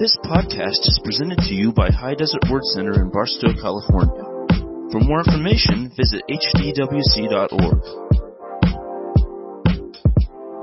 This podcast is presented to you by High Desert Word Center in Barstow, California. For more information, visit hdwc.org.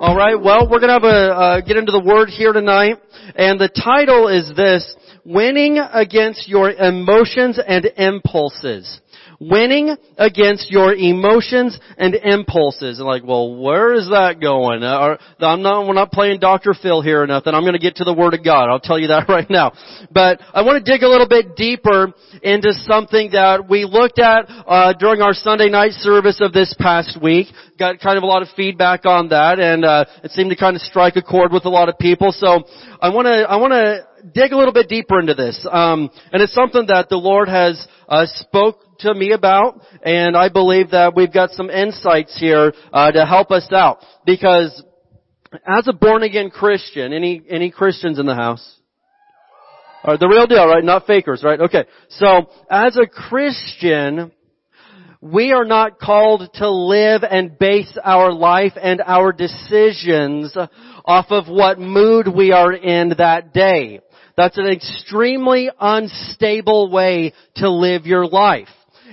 All right. Well, we're going to have a uh, get into the word here tonight, and the title is this: "Winning against your emotions and impulses." Winning against your emotions and impulses. And like, well, where is that going? Uh, I'm not, we're not playing Dr. Phil here or nothing. I'm going to get to the Word of God. I'll tell you that right now. But I want to dig a little bit deeper into something that we looked at uh, during our Sunday night service of this past week. Got kind of a lot of feedback on that, and uh, it seemed to kind of strike a chord with a lot of people. So I want to I want to dig a little bit deeper into this, um, and it's something that the Lord has uh, spoke to me about, and I believe that we've got some insights here uh, to help us out. Because as a born again Christian, any any Christians in the house? Or the real deal, right? Not fakers, right? Okay. So as a Christian, we are not called to live and base our life and our decisions off of what mood we are in that day. That's an extremely unstable way to live your life.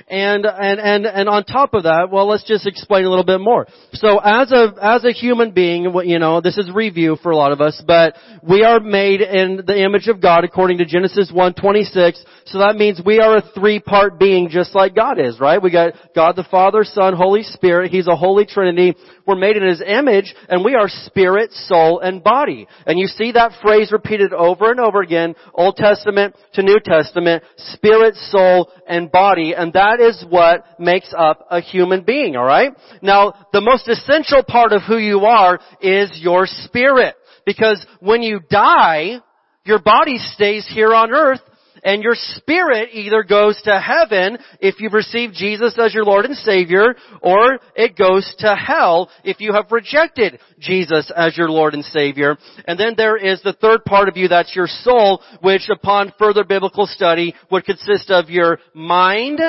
And, and, and, and on top of that, well, let's just explain a little bit more. So as a, as a human being, you know, this is review for a lot of us, but we are made in the image of God according to Genesis 1:26. So that means we are a three-part being just like God is, right? We got God the Father, Son, Holy Spirit. He's a holy trinity. We're made in His image and we are spirit, soul, and body. And you see that phrase repeated over and over again, Old Testament to New Testament, spirit, soul, and body. And that is what makes up a human being, alright? Now, the most essential part of who you are is your spirit. Because when you die, your body stays here on earth and your spirit either goes to heaven if you've received Jesus as your Lord and Savior, or it goes to hell if you have rejected Jesus as your Lord and Savior. And then there is the third part of you, that's your soul, which upon further biblical study would consist of your mind,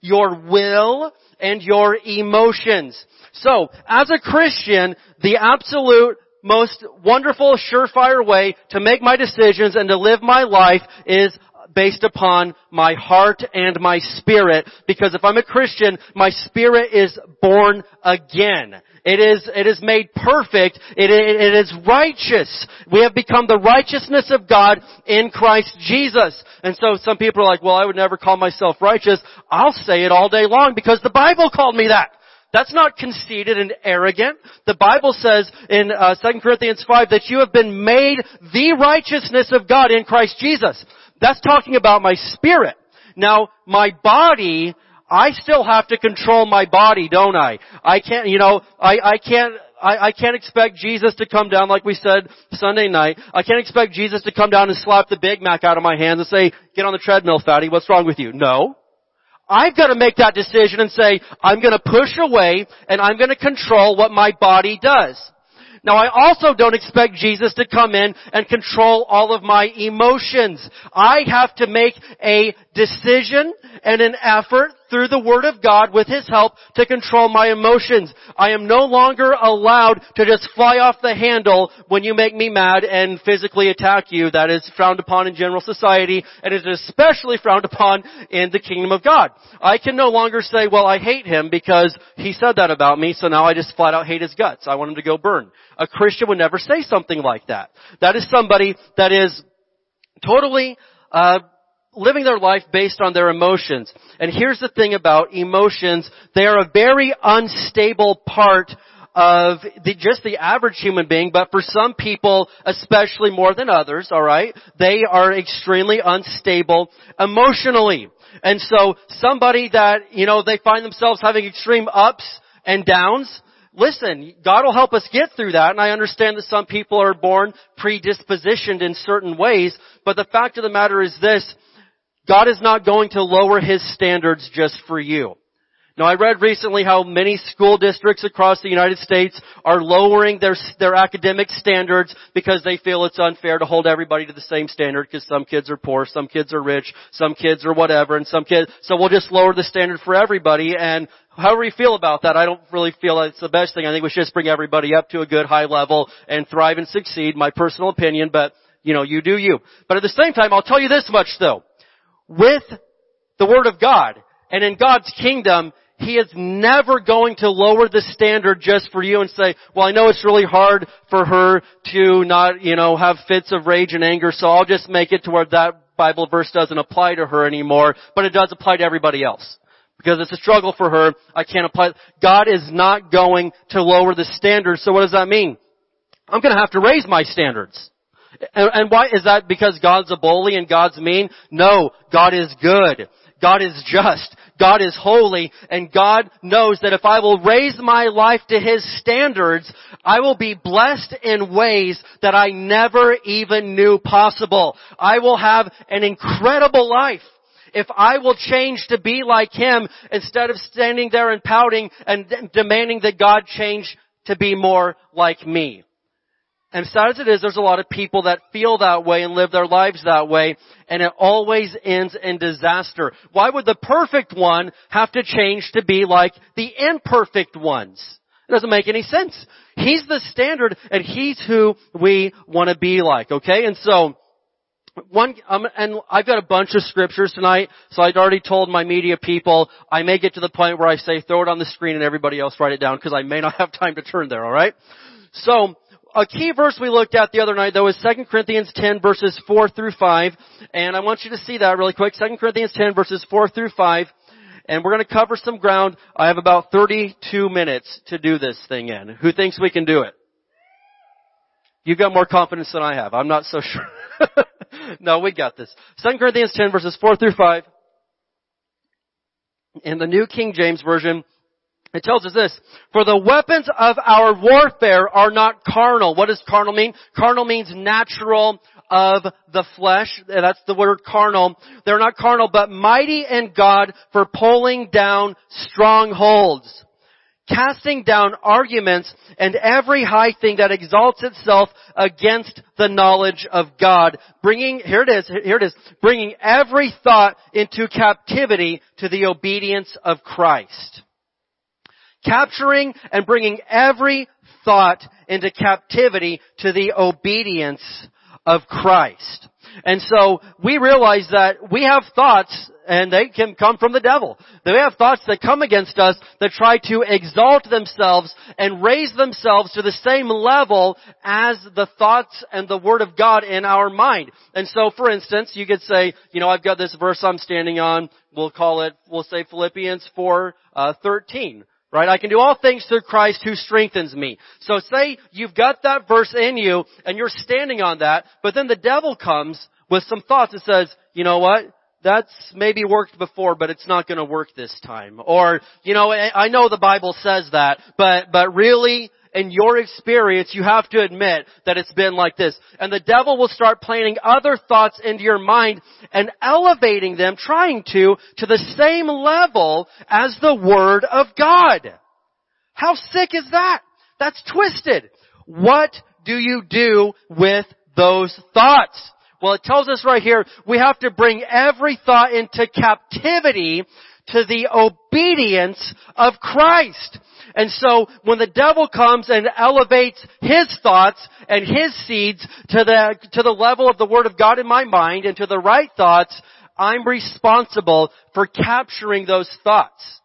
your will, and your emotions. So, as a Christian, the absolute most wonderful, surefire way to make my decisions and to live my life is based upon my heart and my spirit. Because if I'm a Christian, my spirit is born again. It is, it is made perfect. It, it, it is righteous. We have become the righteousness of God in Christ Jesus. And so some people are like, well, I would never call myself righteous. I'll say it all day long because the Bible called me that. That's not conceited and arrogant. The Bible says in uh, 2 Corinthians 5 that you have been made the righteousness of God in Christ Jesus. That's talking about my spirit. Now, my body, I still have to control my body, don't I? I can't, you know, I, I can't, I, I can't expect Jesus to come down like we said Sunday night. I can't expect Jesus to come down and slap the Big Mac out of my hands and say, get on the treadmill, fatty, what's wrong with you? No. I've got to make that decision and say, I'm going to push away and I'm going to control what my body does. Now I also don't expect Jesus to come in and control all of my emotions. I have to make a decision and an effort through the Word of God with His help to control my emotions. I am no longer allowed to just fly off the handle when you make me mad and physically attack you. That is frowned upon in general society and is especially frowned upon in the kingdom of God. I can no longer say, well, I hate him because he said that about me, so now I just flat out hate his guts. I want him to go burn. A Christian would never say something like that. That is somebody that is totally uh, living their life based on their emotions. And here's the thing about emotions. They are a very unstable part of the, just the average human being, but for some people, especially more than others, alright, they are extremely unstable emotionally. And so somebody that, you know, they find themselves having extreme ups and downs, listen, God will help us get through that, and I understand that some people are born predispositioned in certain ways, but the fact of the matter is this, God is not going to lower His standards just for you. Now I read recently how many school districts across the United States are lowering their, their academic standards because they feel it's unfair to hold everybody to the same standard because some kids are poor, some kids are rich, some kids are whatever, and some kids, so we'll just lower the standard for everybody and however you feel about that, I don't really feel it's the best thing. I think we should just bring everybody up to a good high level and thrive and succeed, my personal opinion, but you know, you do you. But at the same time, I'll tell you this much though. With the Word of God and in God's kingdom, He is never going to lower the standard just for you and say, well, I know it's really hard for her to not, you know, have fits of rage and anger, so I'll just make it to where that Bible verse doesn't apply to her anymore, but it does apply to everybody else. Because it's a struggle for her, I can't apply. God is not going to lower the standards, so what does that mean? I'm gonna have to raise my standards. And, and why is that because God's a bully and God's mean? No, God is good. God is just. God is holy. And God knows that if I will raise my life to His standards, I will be blessed in ways that I never even knew possible. I will have an incredible life if I will change to be like Him instead of standing there and pouting and demanding that God change to be more like me. And sad as it is, there's a lot of people that feel that way and live their lives that way, and it always ends in disaster. Why would the perfect one have to change to be like the imperfect ones? It doesn't make any sense. He's the standard, and He's who we want to be like, okay? And so, one, um, and I've got a bunch of scriptures tonight, so I'd already told my media people, I may get to the point where I say, throw it on the screen and everybody else write it down, because I may not have time to turn there, alright? So, a key verse we looked at the other night though is 2 Corinthians 10 verses 4 through 5. And I want you to see that really quick. 2 Corinthians 10 verses 4 through 5. And we're going to cover some ground. I have about 32 minutes to do this thing in. Who thinks we can do it? You've got more confidence than I have. I'm not so sure. no, we got this. 2 Corinthians 10 verses 4 through 5. In the New King James Version, it tells us this, for the weapons of our warfare are not carnal. What does carnal mean? Carnal means natural of the flesh. That's the word carnal. They're not carnal, but mighty in God for pulling down strongholds. Casting down arguments and every high thing that exalts itself against the knowledge of God. Bringing, here it is, here it is, bringing every thought into captivity to the obedience of Christ capturing and bringing every thought into captivity to the obedience of Christ. And so we realize that we have thoughts and they can come from the devil. They have thoughts that come against us that try to exalt themselves and raise themselves to the same level as the thoughts and the Word of God in our mind. And so for instance, you could say, you know, I've got this verse I'm standing on, we'll call it, we'll say Philippians 4, uh, 13 Right? I can do all things through Christ who strengthens me. So say you've got that verse in you and you're standing on that, but then the devil comes with some thoughts and says, you know what? That's maybe worked before, but it's not gonna work this time. Or, you know, I know the Bible says that, but, but really, in your experience, you have to admit that it's been like this. And the devil will start planting other thoughts into your mind and elevating them, trying to, to the same level as the Word of God. How sick is that? That's twisted. What do you do with those thoughts? Well, it tells us right here, we have to bring every thought into captivity to the obedience of Christ. And so when the devil comes and elevates his thoughts and his seeds to the, to the level of the Word of God in my mind and to the right thoughts, I'm responsible for capturing those thoughts.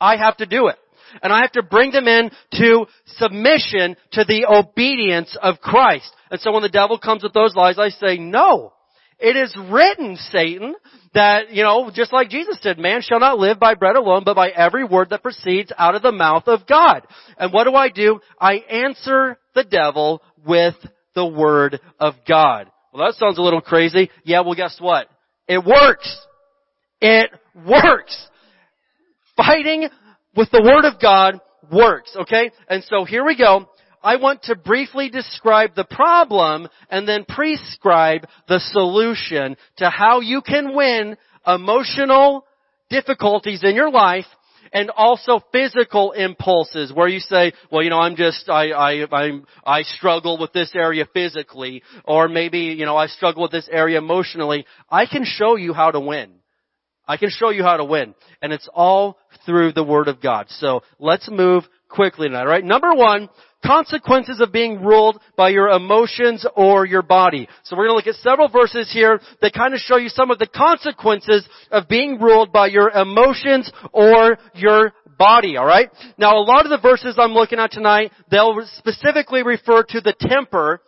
I have to do it. And I have to bring them in to submission to the obedience of Christ. And so when the devil comes with those lies, I say, no. It is written, Satan, that, you know, just like Jesus said, man shall not live by bread alone, but by every word that proceeds out of the mouth of God. And what do I do? I answer the devil with the word of God. Well, that sounds a little crazy. Yeah, well guess what? It works. It works. Fighting with the word of God works, okay? And so here we go. I want to briefly describe the problem and then prescribe the solution to how you can win emotional difficulties in your life and also physical impulses where you say, well, you know, I'm just, I, I, I'm, I struggle with this area physically or maybe, you know, I struggle with this area emotionally. I can show you how to win. I can show you how to win. And it's all through the Word of God. So let's move quickly tonight, alright? Number one, consequences of being ruled by your emotions or your body. So we're going to look at several verses here that kind of show you some of the consequences of being ruled by your emotions or your body, alright? Now a lot of the verses I'm looking at tonight, they'll specifically refer to the temper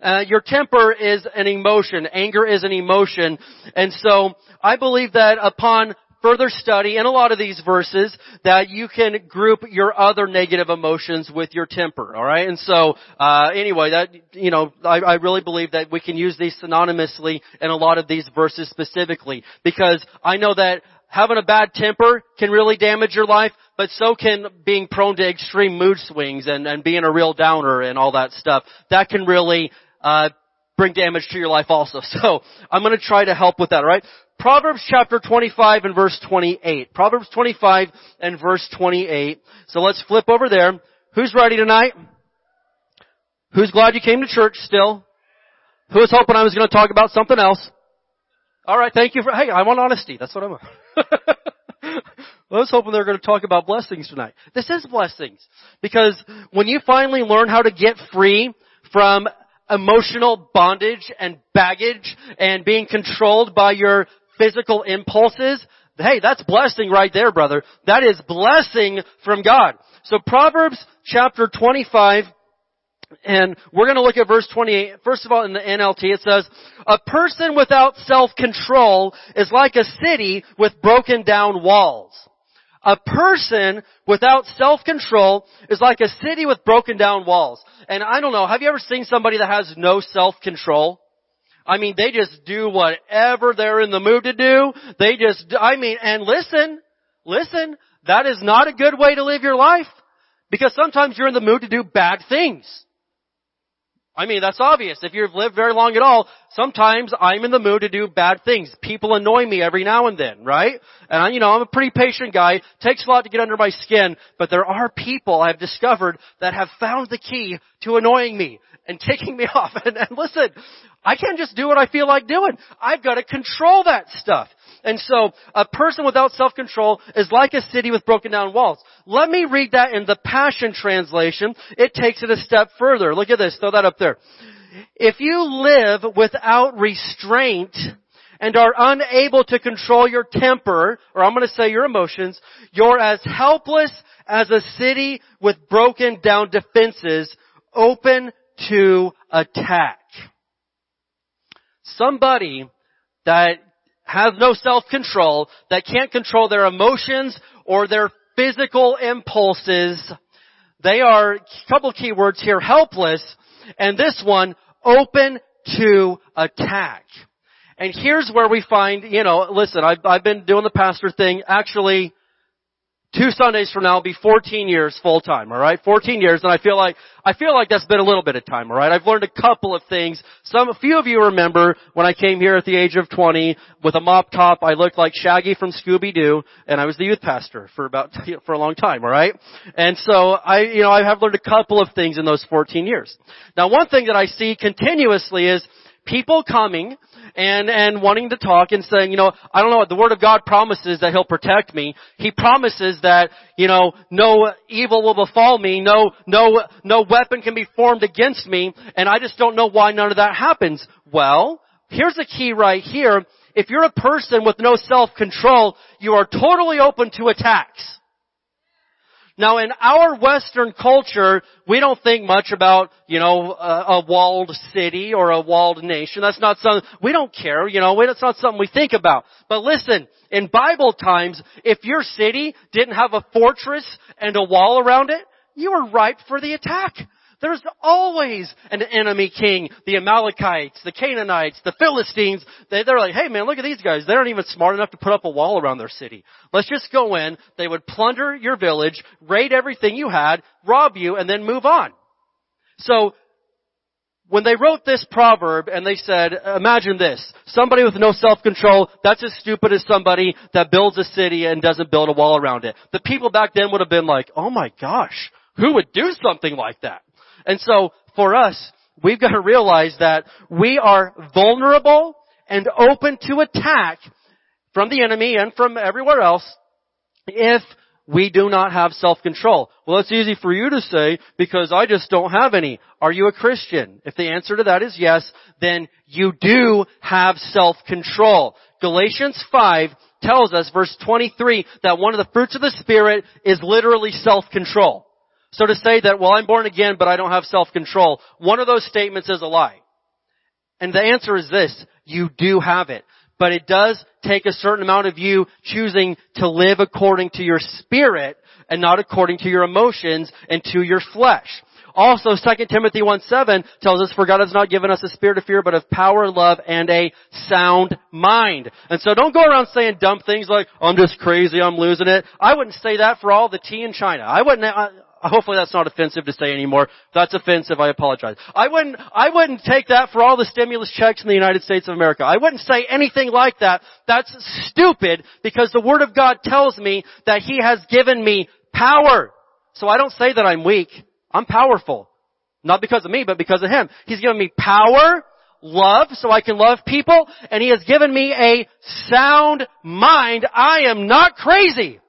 uh, your temper is an emotion. Anger is an emotion. And so I believe that upon further study in a lot of these verses that you can group your other negative emotions with your temper. All right, and so uh, anyway, that you know, I, I really believe that we can use these synonymously in a lot of these verses specifically because I know that having a bad temper can really damage your life, but so can being prone to extreme mood swings and, and being a real downer and all that stuff. That can really uh, bring damage to your life also. So I'm going to try to help with that. All right. Proverbs chapter 25 and verse 28. Proverbs 25 and verse 28. So let's flip over there. Who's ready tonight? Who's glad you came to church still? Who was hoping I was going to talk about something else? All right, thank you for. Hey, I want honesty. That's what I'm. I was hoping they were going to talk about blessings tonight. This is blessings because when you finally learn how to get free from emotional bondage and baggage and being controlled by your physical impulses, hey, that's blessing right there, brother. That is blessing from God. So Proverbs chapter 25, and we're going to look at verse 28. First of all, in the NLT, it says, A person without self-control is like a city with broken down walls. A person without self-control is like a city with broken down walls. And I don't know, have you ever seen somebody that has no self-control? I mean, they just do whatever they're in the mood to do. They just, I mean, and listen, listen, that is not a good way to live your life. Because sometimes you're in the mood to do bad things. I mean, that's obvious. If you've lived very long at all, sometimes I'm in the mood to do bad things. People annoy me every now and then, right? And I, you know, I'm a pretty patient guy. Takes a lot to get under my skin, but there are people I've discovered that have found the key to annoying me and taking me off. And, and listen, I can't just do what I feel like doing. I've got to control that stuff. And so, a person without self-control is like a city with broken down walls. Let me read that in the Passion Translation. It takes it a step further. Look at this. Throw that up there. If you live without restraint and are unable to control your temper, or I'm going to say your emotions, you're as helpless as a city with broken down defenses open to attack. Somebody that has no self-control, that can't control their emotions or their physical impulses. They are, a couple key words here, helpless, and this one, open to attack. And here's where we find, you know, listen, I've, I've been doing the pastor thing actually two Sundays from now will be 14 years full time, alright? 14 years, and I feel like, I feel like that's been a little bit of time, alright? I've learned a couple of things. Some, a few of you remember when I came here at the age of 20 with a mop top, I looked like Shaggy from Scooby-Doo, and I was the youth pastor for about, for a long time, alright? And so I, you know, I have learned a couple of things in those 14 years. Now one thing that I see continuously is people coming and, and wanting to talk and saying, you know, I don't know what the Word of God promises that He'll protect me. He promises that, you know, no evil will befall me, no, no, no weapon can be formed against me, and I just don't know why none of that happens. Well, here's the key right here. If you're a person with no self-control, you are totally open to attacks. Now in our Western culture, we don't think much about, you know, a, a, walled city or a walled nation. That's not something, we don't care, you know, it's not something we think about. But listen, in Bible times, if your city didn't have a fortress and a wall around it, you were ripe for the attack. There's always an enemy king. The Amalekites, the Canaanites, the Philistines. They, they're like, hey man, look at these guys. They aren't even smart enough to put up a wall around their city. Let's just go in. They would plunder your village, raid everything you had, rob you, and then move on. So, when they wrote this proverb and they said, imagine this, somebody with no self-control, that's as stupid as somebody that builds a city and doesn't build a wall around it. The people back then would have been like, oh my gosh, who would do something like that? And so for us, we've got to realize that we are vulnerable and open to attack from the enemy and from everywhere else if we do not have self-control. Well, it's easy for you to say because I just don't have any. Are you a Christian? If the answer to that is yes, then you do have self-control. Galatians 5 tells us, verse 23, that one of the fruits of the Spirit is literally self-control. So to say that, well, I'm born again, but I don't have self-control, one of those statements is a lie. And the answer is this, you do have it. But it does take a certain amount of you choosing to live according to your spirit and not according to your emotions and to your flesh. Also, 2 Timothy 1 7 tells us, for God has not given us a spirit of fear, but of power, love, and a sound mind. And so don't go around saying dumb things like, I'm just crazy, I'm losing it. I wouldn't say that for all the tea in China. I wouldn't, hopefully that's not offensive to say anymore. That's offensive, I apologize. I wouldn't, I wouldn't take that for all the stimulus checks in the United States of America. I wouldn't say anything like that. That's stupid because the Word of God tells me that He has given me power. So I don't say that I'm weak. I'm powerful. Not because of me, but because of Him. He's given me power, love, so I can love people, and He has given me a sound mind. I am not crazy.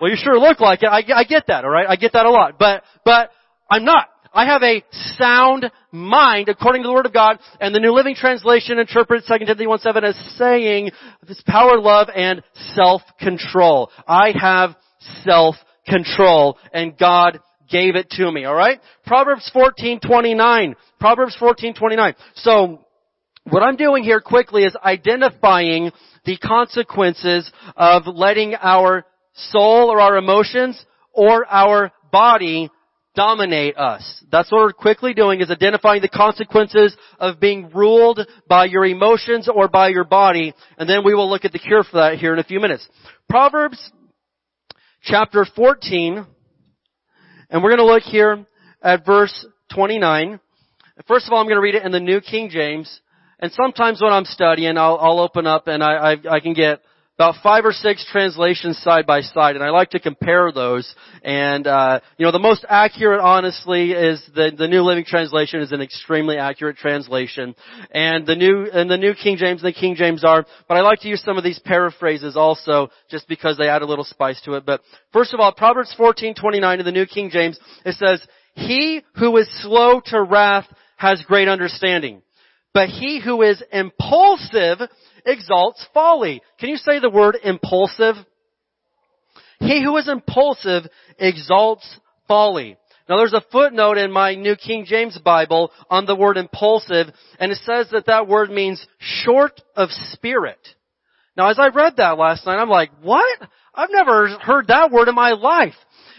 Well, you sure look like it. I, I get that, alright? I get that a lot. But, but, I'm not. I have a sound mind according to the Word of God, and the New Living Translation interprets 2 Timothy 1 7 as saying this power, love, and self-control. I have self-control, and God gave it to me, alright? Proverbs 14.29. Proverbs 14.29. So, what I'm doing here quickly is identifying the consequences of letting our soul or our emotions or our body dominate us. That's what we're quickly doing is identifying the consequences of being ruled by your emotions or by your body. And then we will look at the cure for that here in a few minutes. Proverbs chapter 14. And we're going to look here at verse 29. First of all, I'm going to read it in the New King James. And sometimes when I'm studying, I'll, I'll open up and I, I, I can get about five or six translations side by side, and I like to compare those. And uh, you know, the most accurate, honestly, is the the New Living Translation is an extremely accurate translation, and the new and the New King James and the King James are. But I like to use some of these paraphrases also, just because they add a little spice to it. But first of all, Proverbs fourteen twenty nine in the New King James, it says, "He who is slow to wrath has great understanding." But he who is impulsive exalts folly. Can you say the word impulsive? He who is impulsive exalts folly. Now there's a footnote in my New King James Bible on the word impulsive, and it says that that word means short of spirit. Now as I read that last night, I'm like, what? I've never heard that word in my life.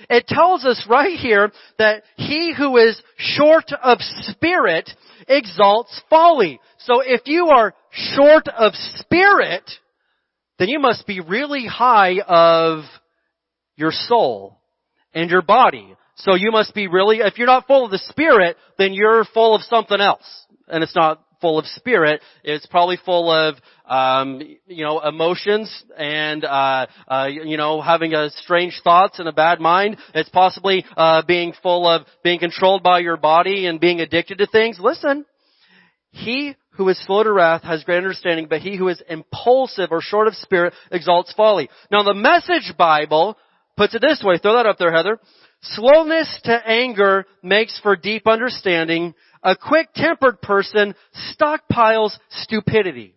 It tells us right here that he who is short of spirit exalts folly. So if you are short of spirit, then you must be really high of your soul and your body. So you must be really, if you're not full of the spirit, then you're full of something else. And it's not full of spirit. It's probably full of, um, you know, emotions and, uh, uh, you know, having a strange thoughts and a bad mind. It's possibly, uh, being full of being controlled by your body and being addicted to things. Listen, he who is slow to wrath has great understanding, but he who is impulsive or short of spirit exalts folly. Now the message Bible puts it this way. Throw that up there, Heather. Slowness to anger makes for deep understanding. A quick-tempered person stockpiles stupidity.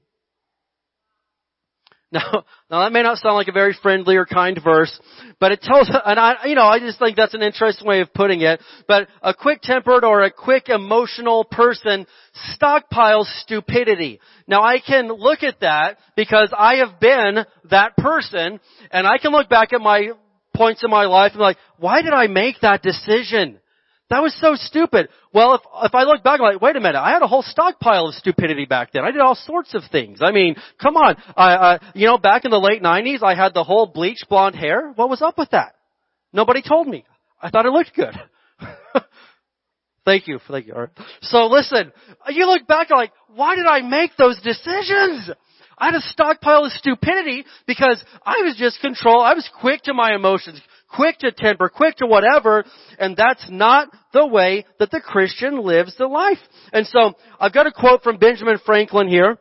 Now, now that may not sound like a very friendly or kind verse, but it tells, and I, you know, I just think that's an interesting way of putting it, but a quick-tempered or a quick emotional person stockpiles stupidity. Now I can look at that because I have been that person, and I can look back at my points in my life and be like, why did I make that decision? That was so stupid. Well, if, if I look back, I'm like, wait a minute, I had a whole stockpile of stupidity back then. I did all sorts of things. I mean, come on. I, I, you know, back in the late 90s, I had the whole bleach blonde hair. What was up with that? Nobody told me. I thought it looked good. thank you. Thank you. All right. So listen, you look back like, why did I make those decisions? I had a stockpile of stupidity because I was just control. I was quick to my emotions, quick to temper, quick to whatever, and that's not the way that the Christian lives the life. And so, I've got a quote from Benjamin Franklin here.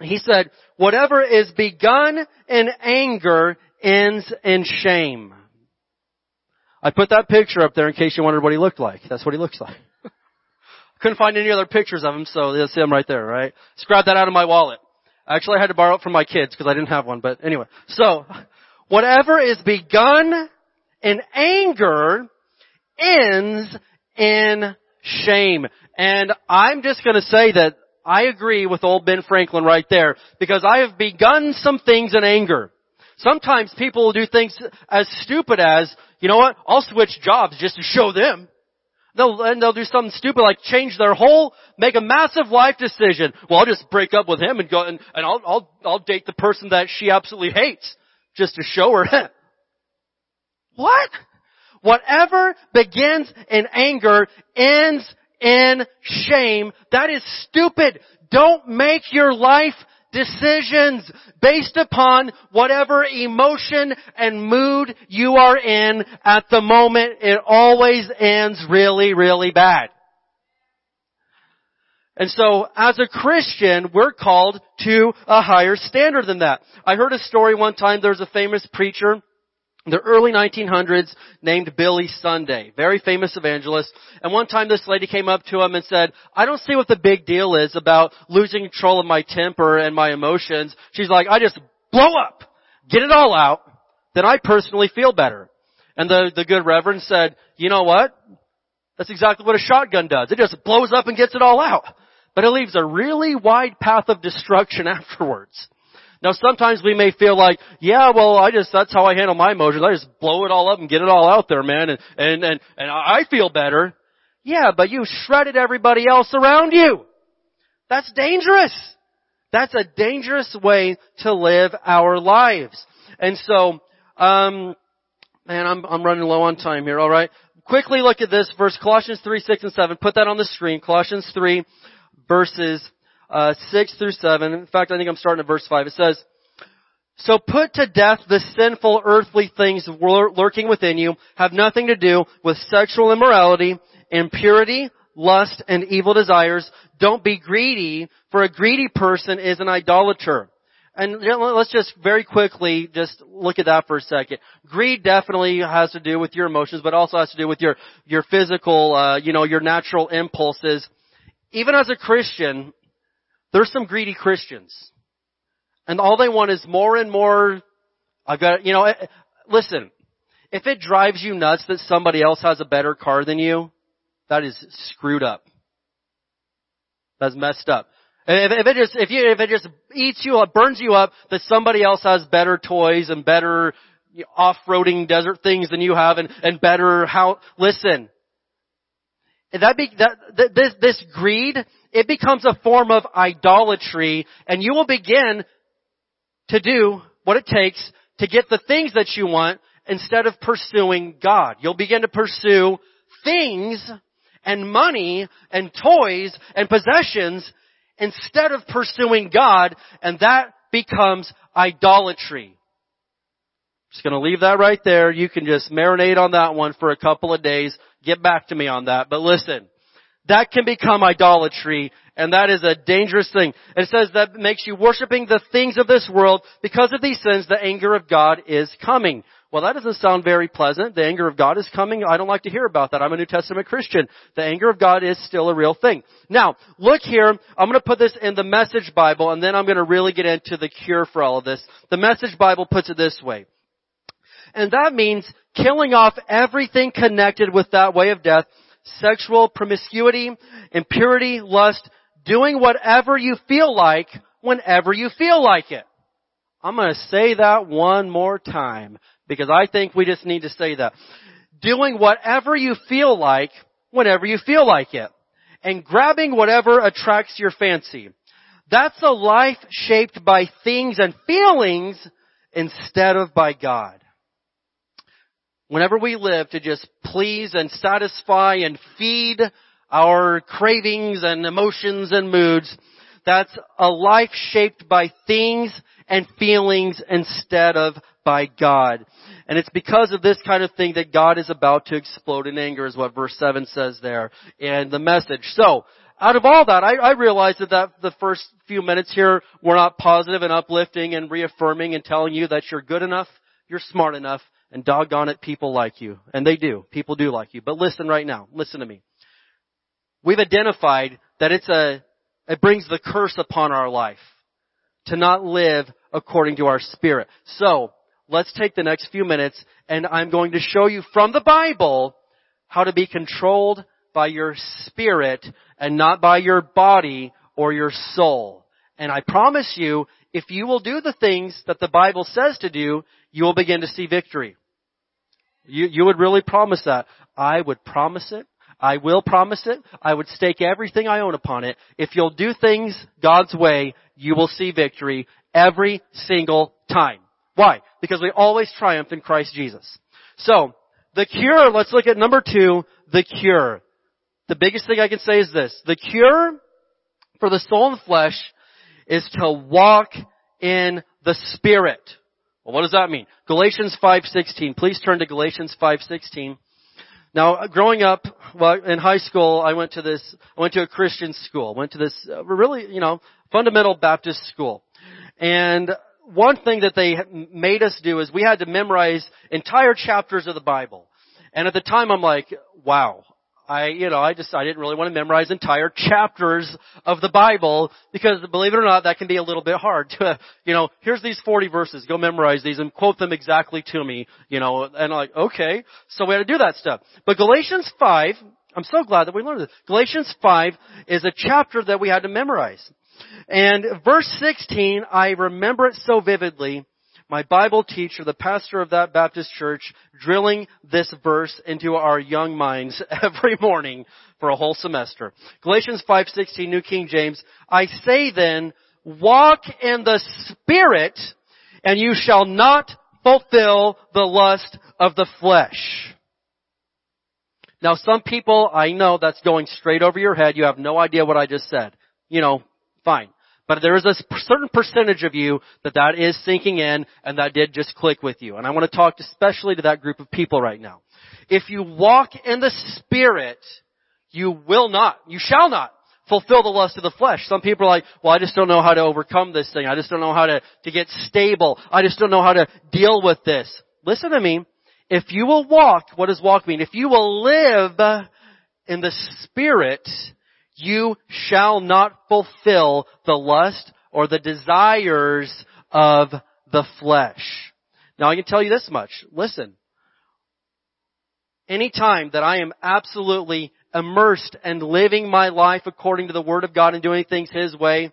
He said, whatever is begun in anger ends in shame. I put that picture up there in case you wondered what he looked like. That's what he looks like. Couldn't find any other pictures of him, so you'll see him right there, right? Just grab that out of my wallet. Actually, I had to borrow it from my kids because I didn't have one, but anyway. So, whatever is begun in anger ends in shame. And I'm just gonna say that I agree with old Ben Franklin right there because I have begun some things in anger. Sometimes people will do things as stupid as, you know what, I'll switch jobs just to show them. They'll, and they'll do something stupid like change their whole, make a massive life decision. Well, I'll just break up with him and go, and, and I'll, I'll, I'll date the person that she absolutely hates just to show her. what? Whatever begins in anger ends in shame. That is stupid. Don't make your life decisions based upon whatever emotion and mood you are in at the moment. It always ends really, really bad. And so, as a Christian, we're called to a higher standard than that. I heard a story one time, there's a famous preacher the early 1900s named Billy Sunday, very famous evangelist. And one time this lady came up to him and said, I don't see what the big deal is about losing control of my temper and my emotions. She's like, I just blow up, get it all out, then I personally feel better. And the, the good reverend said, you know what? That's exactly what a shotgun does. It just blows up and gets it all out. But it leaves a really wide path of destruction afterwards. Now sometimes we may feel like, yeah, well, I just, that's how I handle my emotions. I just blow it all up and get it all out there, man, and, and, and, and I feel better. Yeah, but you shredded everybody else around you. That's dangerous. That's a dangerous way to live our lives. And so, um, man, I'm, I'm running low on time here, alright? Quickly look at this verse, Colossians 3, 6, and 7. Put that on the screen. Colossians 3, verses uh, 6 through 7. In fact, I think I'm starting at verse 5. It says, So put to death the sinful earthly things lurking within you, have nothing to do with sexual immorality, impurity, lust, and evil desires. Don't be greedy, for a greedy person is an idolater. And let's just very quickly just look at that for a second. Greed definitely has to do with your emotions, but also has to do with your, your physical, uh, you know, your natural impulses. Even as a Christian, there's some greedy Christians. And all they want is more and more, I've got, you know, eh, listen, if it drives you nuts that somebody else has a better car than you, that is screwed up. That's messed up. If, if it just, if you, if it just eats you up, burns you up that somebody else has better toys and better off-roading desert things than you have and, and better how, listen, that be, that, this, this greed it becomes a form of idolatry and you will begin to do what it takes to get the things that you want instead of pursuing God. You'll begin to pursue things and money and toys and possessions instead of pursuing God and that becomes idolatry. Just gonna leave that right there. You can just marinate on that one for a couple of days. Get back to me on that. But listen, that can become idolatry and that is a dangerous thing. It says that makes you worshiping the things of this world. Because of these sins, the anger of God is coming. Well, that doesn't sound very pleasant. The anger of God is coming. I don't like to hear about that. I'm a New Testament Christian. The anger of God is still a real thing. Now, look here. I'm going to put this in the Message Bible, and then I'm going to really get into the cure for all of this. The Message Bible puts it this way. And that means killing off everything connected with that way of death sexual promiscuity, impurity, lust, doing whatever you feel like whenever you feel like it. I'm going to say that one more time because I think we just need to say that. Doing whatever you feel like whenever you feel like it. And grabbing whatever attracts your fancy. That's a life shaped by things and feelings instead of by God whenever we live to just please and satisfy and feed our cravings and emotions and moods, that's a life shaped by things and feelings instead of by God. And it's because of this kind of thing that God is about to explode in anger is what verse 7 says there in the message. So, out of all that, I, I realized that, that the first few minutes here were not positive and uplifting and reaffirming and telling you that you're good enough, you're smart enough, and doggone it, people like you. And they do. People do like you. But listen right now. Listen to me. We've identified that it's a, it brings the curse upon our life to not live according to our spirit. So, let's take the next few minutes and I'm going to show you from the Bible how to be controlled by your spirit and not by your body or your soul. And I promise you, if you will do the things that the Bible says to do, you will begin to see victory. You, you would really promise that. I would promise it. I will promise it. I would stake everything I own upon it. If you'll do things God's way, you will see victory every single time. Why? Because we always triumph in Christ Jesus. So, the cure, let's look at number two, the cure. The biggest thing I can say is this. The cure for the soul and flesh is to walk in the Spirit. Well, what does that mean? Galatians 5:16. Please turn to Galatians 5:16. Now, growing up, well, in high school, I went to this, I went to a Christian school, went to this uh, really, you know, fundamental Baptist school. And one thing that they made us do is we had to memorize entire chapters of the Bible. And at the time I'm like, wow, I, you know, I just, I didn't really want to memorize entire chapters of the Bible because believe it or not, that can be a little bit hard to, you know, here's these 40 verses, go memorize these and quote them exactly to me, you know, and I'm like, okay. So we had to do that stuff. But Galatians 5, I'm so glad that we learned this. Galatians 5 is a chapter that we had to memorize. And verse 16, I remember it so vividly my Bible teacher, the pastor of that Baptist church, drilling this verse into our young minds every morning for a whole semester. Galatians 5:16 New King James, I say then, walk in the spirit and you shall not fulfill the lust of the flesh. Now some people, I know that's going straight over your head. You have no idea what I just said. You know, fine. But there is a certain percentage of you that that is sinking in and that did just click with you. And I want to talk especially to that group of people right now. If you walk in the Spirit, you will not, you shall not fulfill the lust of the flesh. Some people are like, well, I just don't know how to overcome this thing. I just don't know how to, to get stable. I just don't know how to deal with this. Listen to me. If you will walk, what does walk mean? If you will live in the Spirit, you shall not fulfill the lust or the desires of the flesh. Now I can tell you this much. Listen. Anytime that I am absolutely immersed and living my life according to the Word of God and doing things His way,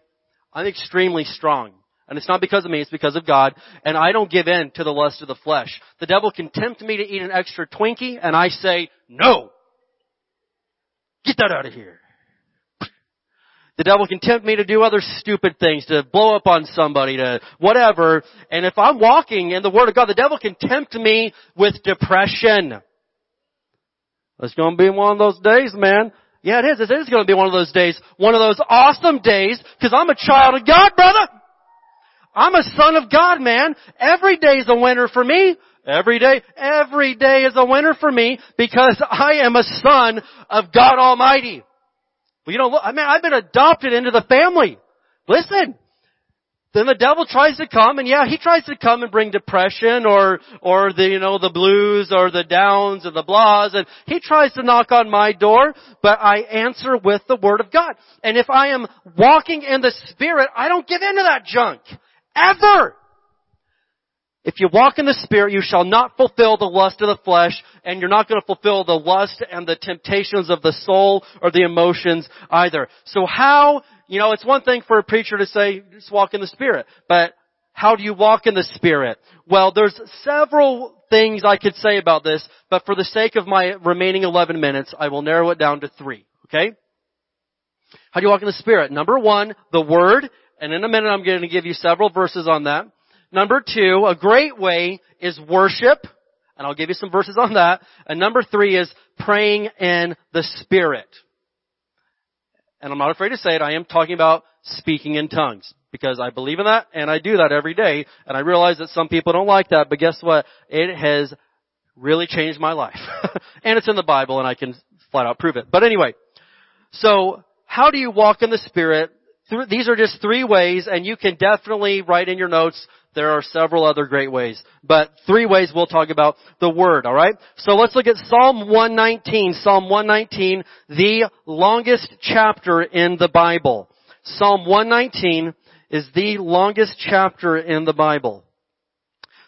I'm extremely strong. And it's not because of me, it's because of God. And I don't give in to the lust of the flesh. The devil can tempt me to eat an extra Twinkie and I say, no! Get that out of here. The devil can tempt me to do other stupid things, to blow up on somebody, to whatever. And if I'm walking in the Word of God, the devil can tempt me with depression. It's gonna be one of those days, man. Yeah, it is. It is gonna be one of those days. One of those awesome days, cause I'm a child of God, brother! I'm a son of God, man. Every day is a winner for me. Every day, every day is a winner for me because I am a son of God Almighty. Well, you know, I mean, I've been adopted into the family. Listen. Then the devil tries to come and yeah, he tries to come and bring depression or, or the, you know, the blues or the downs or the blahs and he tries to knock on my door, but I answer with the word of God. And if I am walking in the spirit, I don't give in to that junk. Ever! If you walk in the Spirit, you shall not fulfill the lust of the flesh, and you're not going to fulfill the lust and the temptations of the soul or the emotions either. So how, you know, it's one thing for a preacher to say, just walk in the Spirit, but how do you walk in the Spirit? Well, there's several things I could say about this, but for the sake of my remaining 11 minutes, I will narrow it down to three. Okay? How do you walk in the Spirit? Number one, the Word, and in a minute I'm going to give you several verses on that. Number two, a great way is worship, and I'll give you some verses on that. And number three is praying in the Spirit. And I'm not afraid to say it, I am talking about speaking in tongues. Because I believe in that, and I do that every day, and I realize that some people don't like that, but guess what? It has really changed my life. and it's in the Bible, and I can flat out prove it. But anyway, so how do you walk in the Spirit? These are just three ways and you can definitely write in your notes there are several other great ways, but three ways we'll talk about the Word, alright? So let's look at Psalm 119. Psalm 119, the longest chapter in the Bible. Psalm 119 is the longest chapter in the Bible.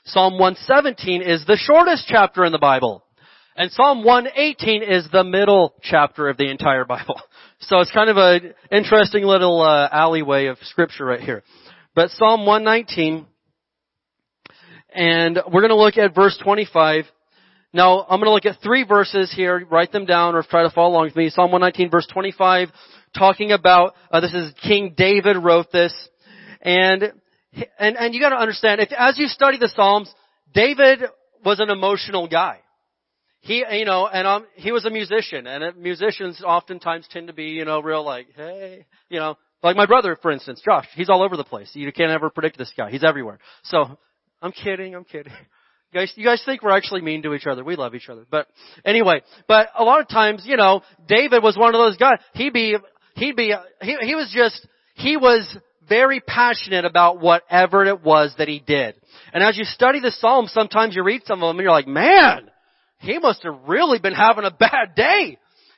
Psalm 117 is the shortest chapter in the Bible. And Psalm 118 is the middle chapter of the entire Bible. So it's kind of an interesting little uh, alleyway of scripture right here. But Psalm 119, and we're going to look at verse 25. Now, I'm going to look at three verses here. Write them down or try to follow along with me. Psalm 119 verse 25, talking about, uh, this is King David wrote this. And, and, and you gotta understand, if, as you study the Psalms, David was an emotional guy. He, you know, and um, he was a musician, and musicians oftentimes tend to be, you know, real like, hey, you know, like my brother, for instance, Josh. He's all over the place. You can't ever predict this guy. He's everywhere. So, I'm kidding. I'm kidding. You guys, you guys think we're actually mean to each other. We love each other. But anyway, but a lot of times, you know, David was one of those guys. He'd be, he'd be, he, he was just, he was very passionate about whatever it was that he did. And as you study the Psalms, sometimes you read some of them and you're like, man, he must have really been having a bad day.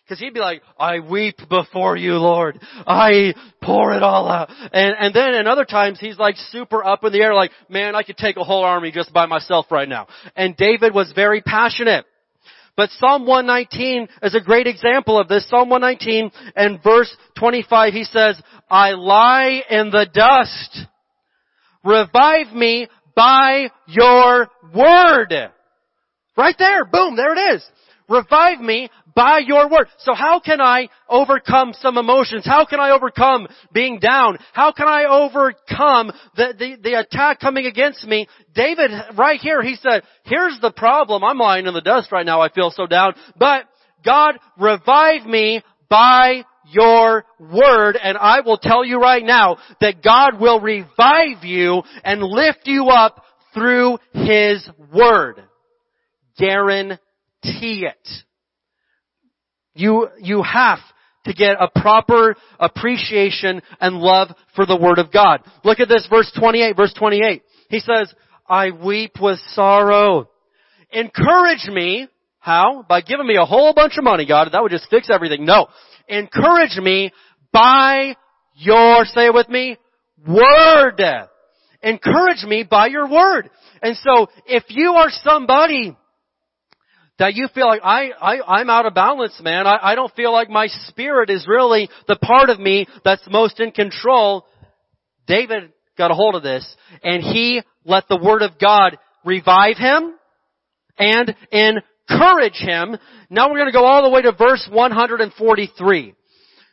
Cause he'd be like, I weep before you, Lord. I pour it all out. And, and then in other times he's like super up in the air like, man, I could take a whole army just by myself right now. And David was very passionate. But Psalm 119 is a great example of this. Psalm 119 and verse 25 he says, I lie in the dust. Revive me by your word. Right there. Boom. There it is. Revive me by your word. So how can I overcome some emotions? How can I overcome being down? How can I overcome the, the, the attack coming against me? David, right here, he said, here's the problem. I'm lying in the dust right now. I feel so down. But God, revive me by your word and I will tell you right now that God will revive you and lift you up through His word. Guarantee it. You, you have to get a proper appreciation and love for the Word of God. Look at this verse 28, verse 28. He says, I weep with sorrow. Encourage me. How? By giving me a whole bunch of money, God. That would just fix everything. No. Encourage me by your, say it with me, word. Encourage me by your word. And so, if you are somebody that you feel like I, I I'm out of balance, man. I, I don't feel like my spirit is really the part of me that's most in control. David got a hold of this and he let the word of God revive him and encourage him. Now we're going to go all the way to verse 143.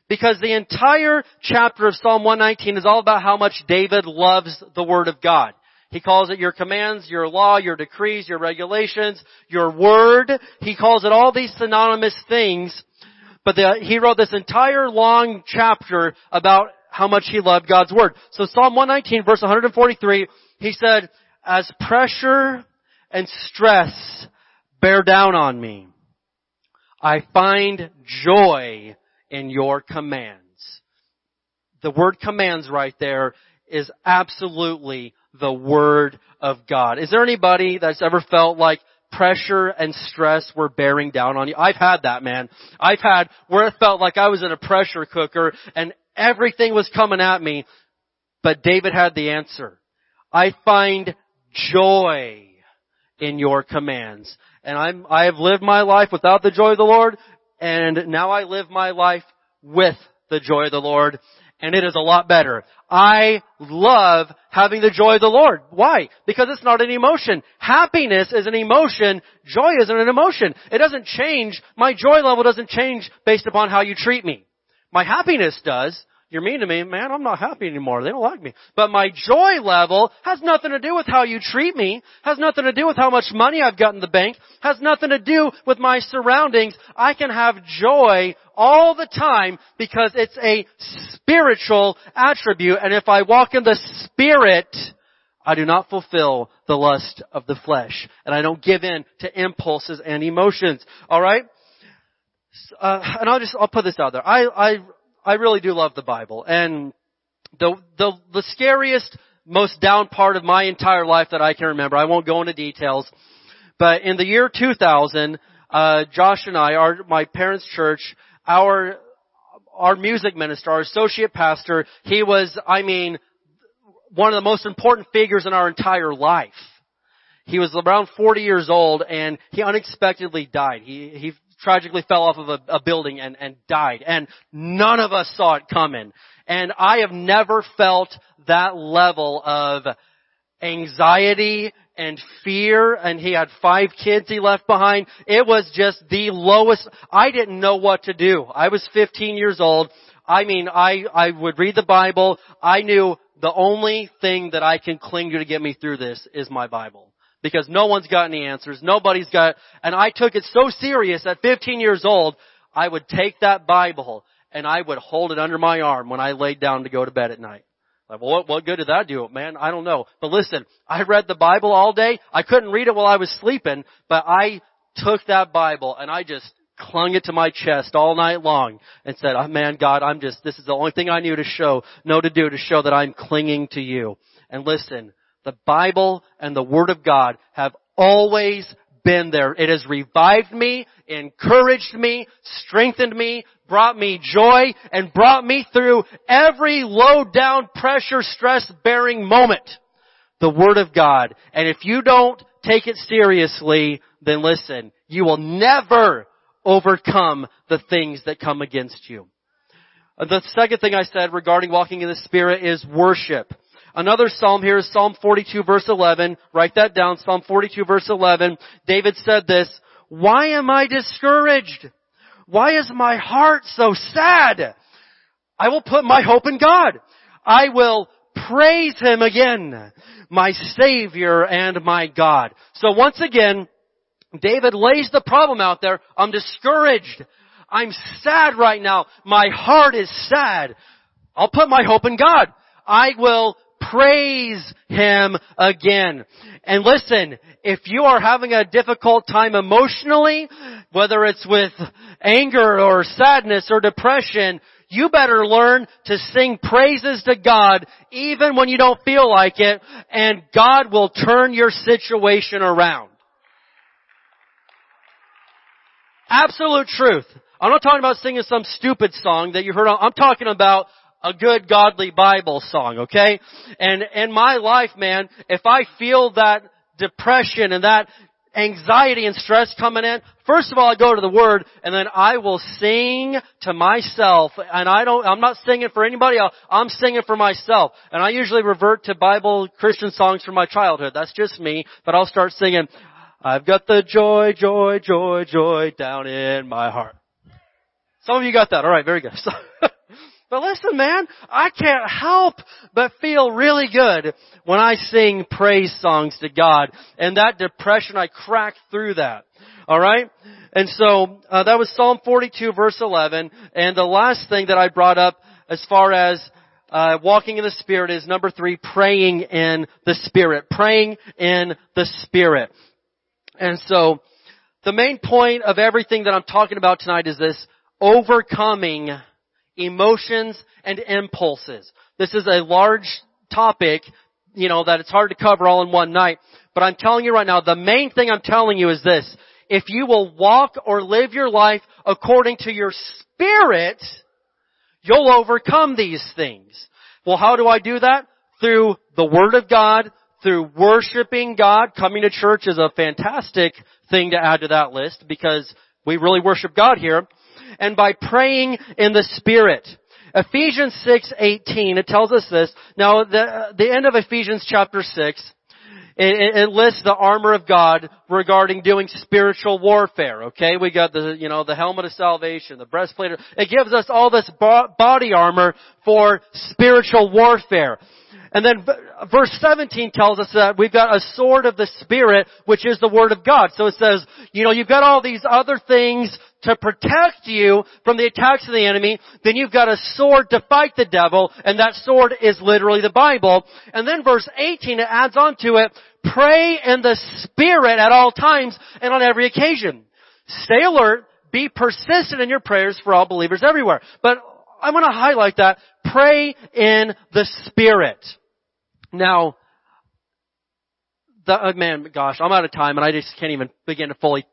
Because the entire chapter of Psalm 119 is all about how much David loves the Word of God. He calls it your commands, your law, your decrees, your regulations, your word. He calls it all these synonymous things. But the, he wrote this entire long chapter about how much he loved God's word. So Psalm 119 verse 143, he said, as pressure and stress bear down on me, I find joy in your commands. The word commands right there is absolutely the Word of God. Is there anybody that's ever felt like pressure and stress were bearing down on you? I've had that, man. I've had where it felt like I was in a pressure cooker and everything was coming at me, but David had the answer. I find joy in your commands. And I'm, I have lived my life without the joy of the Lord, and now I live my life with the joy of the Lord and it is a lot better. I love having the joy of the Lord. Why? Because it's not an emotion. Happiness is an emotion. Joy isn't an emotion. It doesn't change. My joy level doesn't change based upon how you treat me. My happiness does, you're mean to me, man, I'm not happy anymore. They don't like me. But my joy level has nothing to do with how you treat me, has nothing to do with how much money I've got in the bank, has nothing to do with my surroundings. I can have joy all the time because it's a spiritual attribute. And if I walk in the spirit, I do not fulfill the lust of the flesh. And I don't give in to impulses and emotions. Alright? Uh, and I'll just, I'll put this out there. I, I I really do love the Bible. And the, the, the scariest, most down part of my entire life that I can remember, I won't go into details, but in the year 2000, uh, Josh and I, our, my parents' church, our, our music minister, our associate pastor, he was, I mean, one of the most important figures in our entire life. He was around 40 years old and he unexpectedly died. He, he tragically fell off of a, a building and, and died. And none of us saw it coming. And I have never felt that level of anxiety and fear and he had five kids he left behind. It was just the lowest. I didn't know what to do. I was 15 years old. I mean, I, I would read the Bible. I knew the only thing that I can cling to to get me through this is my Bible. Because no one's got any answers. Nobody's got, and I took it so serious at 15 years old, I would take that Bible and I would hold it under my arm when I laid down to go to bed at night. Like, well, what, what good did that do, man? I don't know. But listen, I read the Bible all day. I couldn't read it while I was sleeping, but I took that Bible and I just clung it to my chest all night long and said, oh man, God, I'm just, this is the only thing I knew to show, know to do to show that I'm clinging to you. And listen, the Bible and the Word of God have always been there. It has revived me, encouraged me, strengthened me, brought me joy, and brought me through every low down pressure stress bearing moment. The Word of God. And if you don't take it seriously, then listen, you will never overcome the things that come against you. Uh, the second thing I said regarding walking in the Spirit is worship. Another psalm here is Psalm 42 verse 11. Write that down. Psalm 42 verse 11. David said this, Why am I discouraged? Why is my heart so sad? I will put my hope in God. I will praise Him again, my Savior and my God. So once again, David lays the problem out there. I'm discouraged. I'm sad right now. My heart is sad. I'll put my hope in God. I will praise Him again. And listen, if you are having a difficult time emotionally, whether it's with anger or sadness or depression, you better learn to sing praises to God even when you don't feel like it, and God will turn your situation around. Absolute truth. I'm not talking about singing some stupid song that you heard I'm talking about a good godly Bible song, okay? And in my life, man, if I feel that depression and that anxiety and stress coming in, first of all I go to the Word and then I will sing to myself and I don't, I'm not singing for anybody else, I'm singing for myself. And I usually revert to Bible Christian songs from my childhood. That's just me, but I'll start singing, I've got the joy, joy, joy, joy down in my heart. Some of you got that. Alright, very good. But listen, man, I can't help but feel really good when I sing praise songs to God. And that depression, I crack through that. Alright? And so, uh, that was Psalm 42 verse 11. And the last thing that I brought up as far as uh, walking in the Spirit is number three, praying in the Spirit. Praying in the Spirit. And so, the main point of everything that I'm talking about tonight is this, overcoming emotions, and impulses. This is a large topic, you know, that it's hard to cover all in one night. But I'm telling you right now, the main thing I'm telling you is this. If you will walk or live your life according to your spirit, you'll overcome these things. Well, how do I do that? Through the Word of God, through worshiping God. Coming to church is a fantastic thing to add to that list because we really worship God here and by praying in the Spirit. Ephesians 6:18 it tells us this. Now the the end of Ephesians chapter 6 it, it, lists the armor of God regarding doing spiritual warfare. Okay, we got the you know the helmet of salvation, the breastplate. It gives us all this body armor for spiritual warfare. And then verse 17 tells us that we've got a sword of the Spirit, which is the Word of God. So it says, you know, you've got all these other things to protect you from the attacks of the enemy, then you've got a sword to fight the devil, and that sword is literally the Bible. And then verse 18, it adds on to it, pray in the Spirit at all times and on every occasion. Stay alert, be persistent in your prayers for all believers everywhere. But I want to highlight that. Pray in the Spirit. Now, the, uh, man, gosh, I'm out of time and I just can't even begin to fully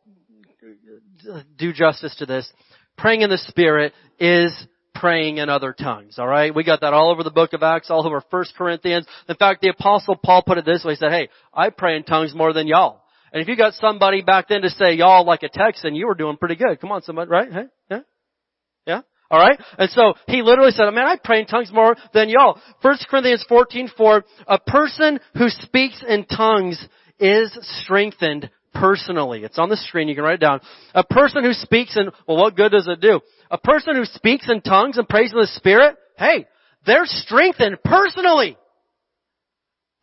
do justice to this. Praying in the Spirit is praying in other tongues, alright? We got that all over the book of Acts, all over First Corinthians. In fact, the apostle Paul put it this way, he said, hey, I pray in tongues more than y'all. And if you got somebody back then to say y'all like a Texan, you were doing pretty good. Come on, somebody, right? Hey? Yeah? Yeah? Alright? And so he literally said, man, I pray in tongues more than y'all. 1 Corinthians 14, 4, a person who speaks in tongues is strengthened personally. It's on the screen, you can write it down. A person who speaks in, well what good does it do? A person who speaks in tongues and prays in the Spirit, hey, they're strengthened personally.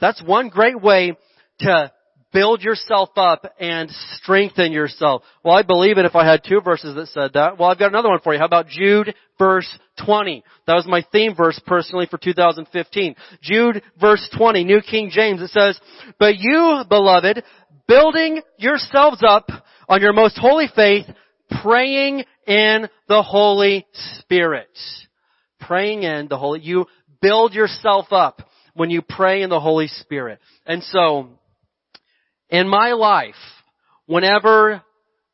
That's one great way to build yourself up and strengthen yourself. Well, I believe it if I had two verses that said that. Well, I've got another one for you. How about Jude verse 20? That was my theme verse personally for 2015. Jude verse 20, New King James, it says, But you, beloved, building yourselves up on your most holy faith, praying in the Holy Spirit. Praying in the Holy, you build yourself up when you pray in the Holy Spirit. And so, in my life, whenever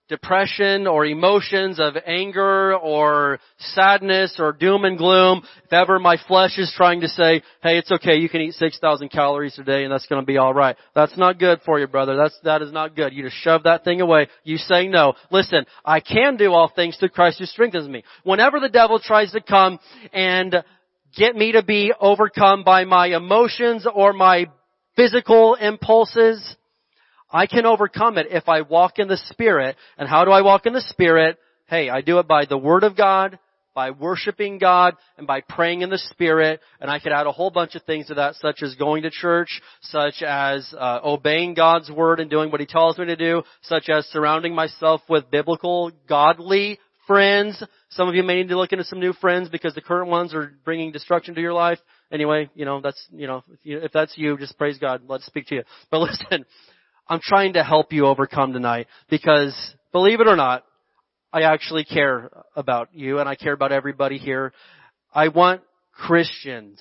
depression or emotions of anger or sadness or doom and gloom, if ever my flesh is trying to say, hey, it's okay, you can eat 6,000 calories a day and that's gonna be alright. That's not good for you, brother. That's, that is not good. You just shove that thing away. You say no. Listen, I can do all things through Christ who strengthens me. Whenever the devil tries to come and get me to be overcome by my emotions or my physical impulses, I can overcome it if I walk in the Spirit. And how do I walk in the Spirit? Hey, I do it by the Word of God, by worshiping God, and by praying in the Spirit. And I could add a whole bunch of things to that, such as going to church, such as uh, obeying God's Word and doing what He tells me to do, such as surrounding myself with biblical, godly friends. Some of you may need to look into some new friends because the current ones are bringing destruction to your life. Anyway, you know, that's, you know, if, you, if that's you, just praise God. Let's speak to you. But listen, I'm trying to help you overcome tonight because believe it or not, I actually care about you and I care about everybody here. I want Christians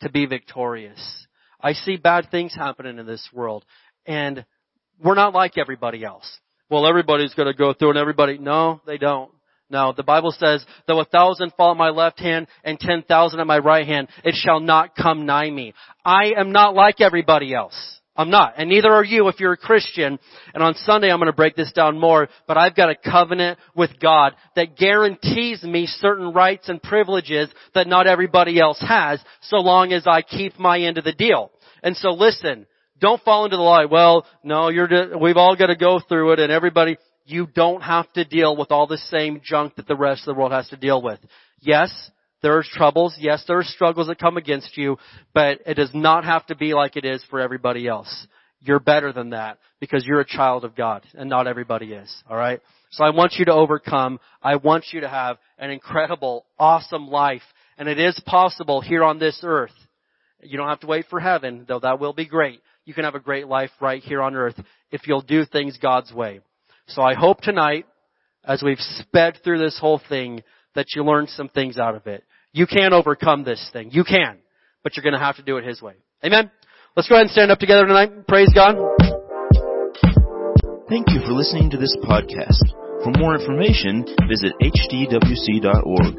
to be victorious. I see bad things happening in this world and we're not like everybody else. Well, everybody's gonna go through and everybody, no, they don't. No, the Bible says, though a thousand fall at my left hand and ten thousand at my right hand, it shall not come nigh me. I am not like everybody else. I'm not. And neither are you if you're a Christian. And on Sunday I'm going to break this down more, but I've got a covenant with God that guarantees me certain rights and privileges that not everybody else has, so long as I keep my end of the deal. And so listen, don't fall into the lie, well, no, you're, we've all got to go through it and everybody, you don't have to deal with all the same junk that the rest of the world has to deal with. Yes, there are troubles. Yes, there are struggles that come against you, but it does not have to be like it is for everybody else. You're better than that because you're a child of God and not everybody is. Alright? So I want you to overcome. I want you to have an incredible, awesome life. And it is possible here on this earth. You don't have to wait for heaven, though that will be great. You can have a great life right here on earth if you'll do things God's way. So I hope tonight, as we've sped through this whole thing, that you learned some things out of it. You can overcome this thing. You can. But you're going to have to do it His way. Amen? Let's go ahead and stand up together tonight. Praise God. Thank you for listening to this podcast. For more information, visit hdwc.org.